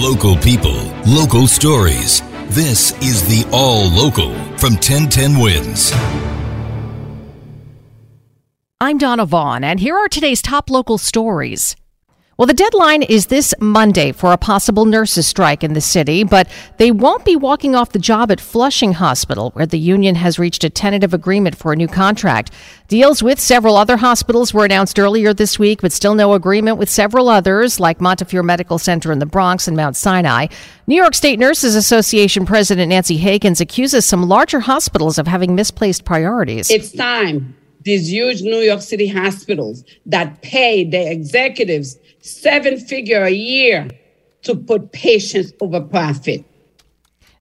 Local people, local stories. This is the All Local from 1010 Wins. I'm Donna Vaughn, and here are today's top local stories. Well, the deadline is this Monday for a possible nurses strike in the city, but they won't be walking off the job at Flushing Hospital, where the union has reached a tentative agreement for a new contract. Deals with several other hospitals were announced earlier this week, but still no agreement with several others, like Montefiore Medical Center in the Bronx and Mount Sinai. New York State Nurses Association President Nancy Hagans accuses some larger hospitals of having misplaced priorities. It's time these huge New York City hospitals that pay their executives seven figure a year to put patients over profit.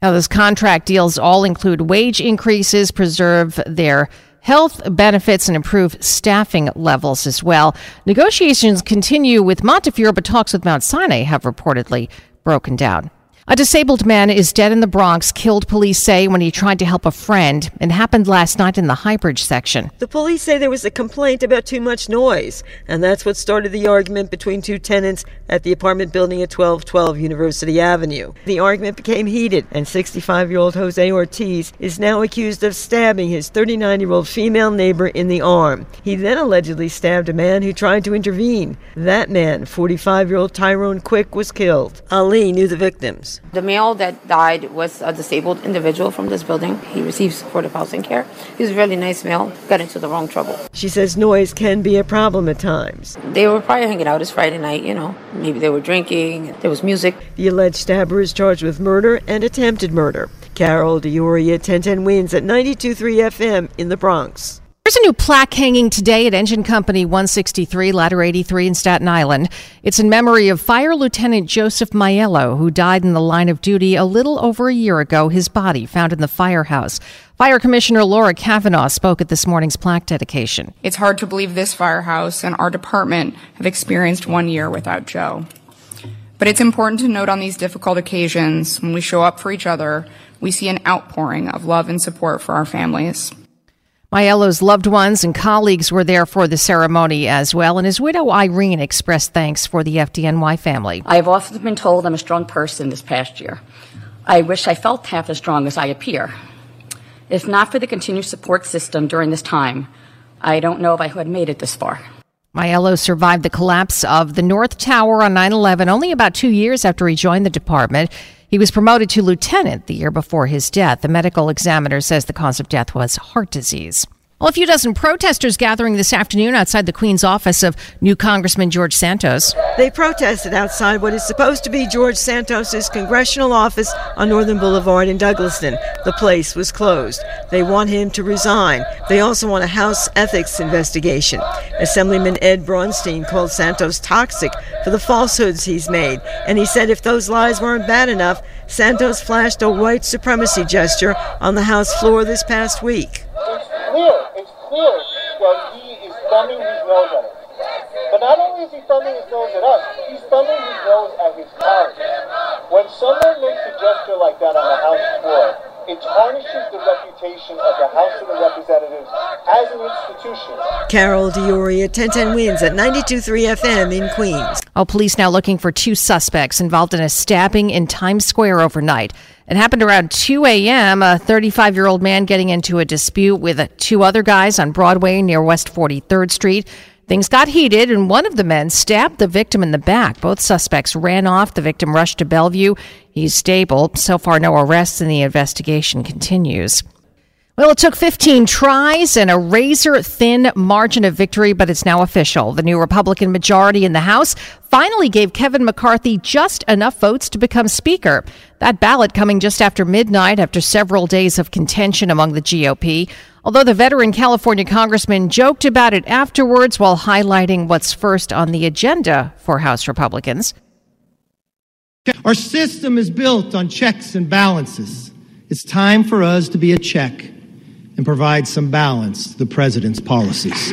Now, those contract deals all include wage increases, preserve their health benefits, and improve staffing levels as well. Negotiations continue with Montefiore, but talks with Mount Sinai have reportedly broken down. A disabled man is dead in the Bronx, killed police say when he tried to help a friend. It happened last night in the Highbridge section. The police say there was a complaint about too much noise, and that's what started the argument between two tenants at the apartment building at 1212 University Avenue. The argument became heated, and 65 year old Jose Ortiz is now accused of stabbing his 39 year old female neighbor in the arm. He then allegedly stabbed a man who tried to intervene. That man, 45 year old Tyrone Quick, was killed. Ali knew the victims. The male that died was a disabled individual from this building. He receives supportive housing care. He's a really nice male, got into the wrong trouble. She says noise can be a problem at times. They were probably hanging out. It's Friday night, you know. Maybe they were drinking, there was music. The alleged stabber is charged with murder and attempted murder. Carol D'Auria, 1010 wins at 92.3 FM in the Bronx. There's a new plaque hanging today at Engine Company 163, Ladder 83 in Staten Island. It's in memory of Fire Lieutenant Joseph Maiello, who died in the line of duty a little over a year ago, his body found in the firehouse. Fire Commissioner Laura Kavanagh spoke at this morning's plaque dedication. It's hard to believe this firehouse and our department have experienced one year without Joe. But it's important to note on these difficult occasions, when we show up for each other, we see an outpouring of love and support for our families. Maiello's loved ones and colleagues were there for the ceremony as well, and his widow Irene expressed thanks for the FDNY family. I have often been told I'm a strong person this past year. I wish I felt half as strong as I appear. If not for the continued support system during this time, I don't know if I would have made it this far. Maiello survived the collapse of the North Tower on 9 11 only about two years after he joined the department. He was promoted to lieutenant the year before his death. The medical examiner says the cause of death was heart disease. Well, a few dozen protesters gathering this afternoon outside the Queen's office of new Congressman George Santos. They protested outside what is supposed to be George Santos's congressional office on Northern Boulevard in Douglaston. The place was closed. They want him to resign. They also want a House ethics investigation. Assemblyman Ed Braunstein called Santos toxic for the falsehoods he's made, and he said if those lies weren't bad enough, Santos flashed a white supremacy gesture on the House floor this past week clear, it's clear that he is thumbing his nose at us. But not only is he thumbing his nose at us, he's thumbing his nose at his colleagues. When someone makes a gesture like that on the House floor, it tarnishes the reputation of the House of the Representatives as an institution. Carol D'Auria, 1010 wins at 92.3 FM in Queens. Police now looking for two suspects involved in a stabbing in Times Square overnight. It happened around 2 a.m. A 35 year old man getting into a dispute with two other guys on Broadway near West 43rd Street. Things got heated, and one of the men stabbed the victim in the back. Both suspects ran off. The victim rushed to Bellevue. He's stable. So far, no arrests, and the investigation continues. Well, it took 15 tries and a razor thin margin of victory, but it's now official. The new Republican majority in the House finally gave Kevin McCarthy just enough votes to become Speaker. That ballot coming just after midnight after several days of contention among the GOP. Although the veteran California congressman joked about it afterwards while highlighting what's first on the agenda for House Republicans. Our system is built on checks and balances. It's time for us to be a check and provide some balance to the president's policies.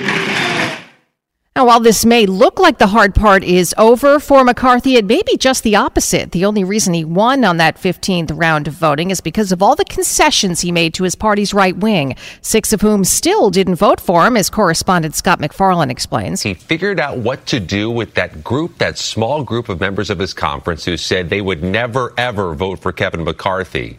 Now, while this may look like the hard part is over for McCarthy, it may be just the opposite. The only reason he won on that 15th round of voting is because of all the concessions he made to his party's right wing, six of whom still didn't vote for him, as correspondent Scott MacFarlane explains. He figured out what to do with that group, that small group of members of his conference who said they would never, ever vote for Kevin McCarthy.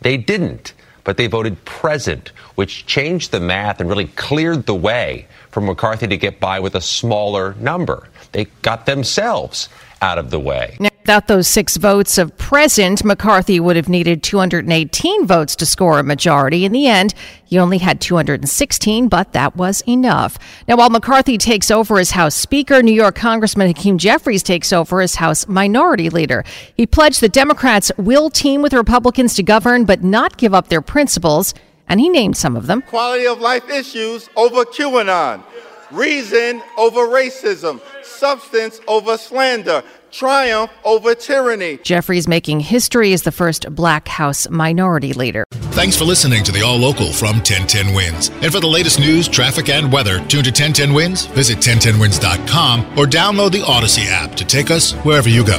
They didn't but they voted present, which changed the math and really cleared the way for McCarthy to get by with a smaller number. They got themselves out of the way. Now, without those six votes of present, McCarthy would have needed 218 votes to score a majority. In the end, he only had 216, but that was enough. Now, while McCarthy takes over as House Speaker, New York Congressman Hakeem Jeffries takes over as House Minority Leader. He pledged that Democrats will team with Republicans to govern, but not give up their principles. And he named some of them quality of life issues over QAnon, reason over racism, substance over slander, triumph over tyranny. Jeffries making history as the first black House minority leader. Thanks for listening to the All Local from 1010 Wins. And for the latest news, traffic, and weather, tune to 1010 Wins, visit 1010wins.com, or download the Odyssey app to take us wherever you go.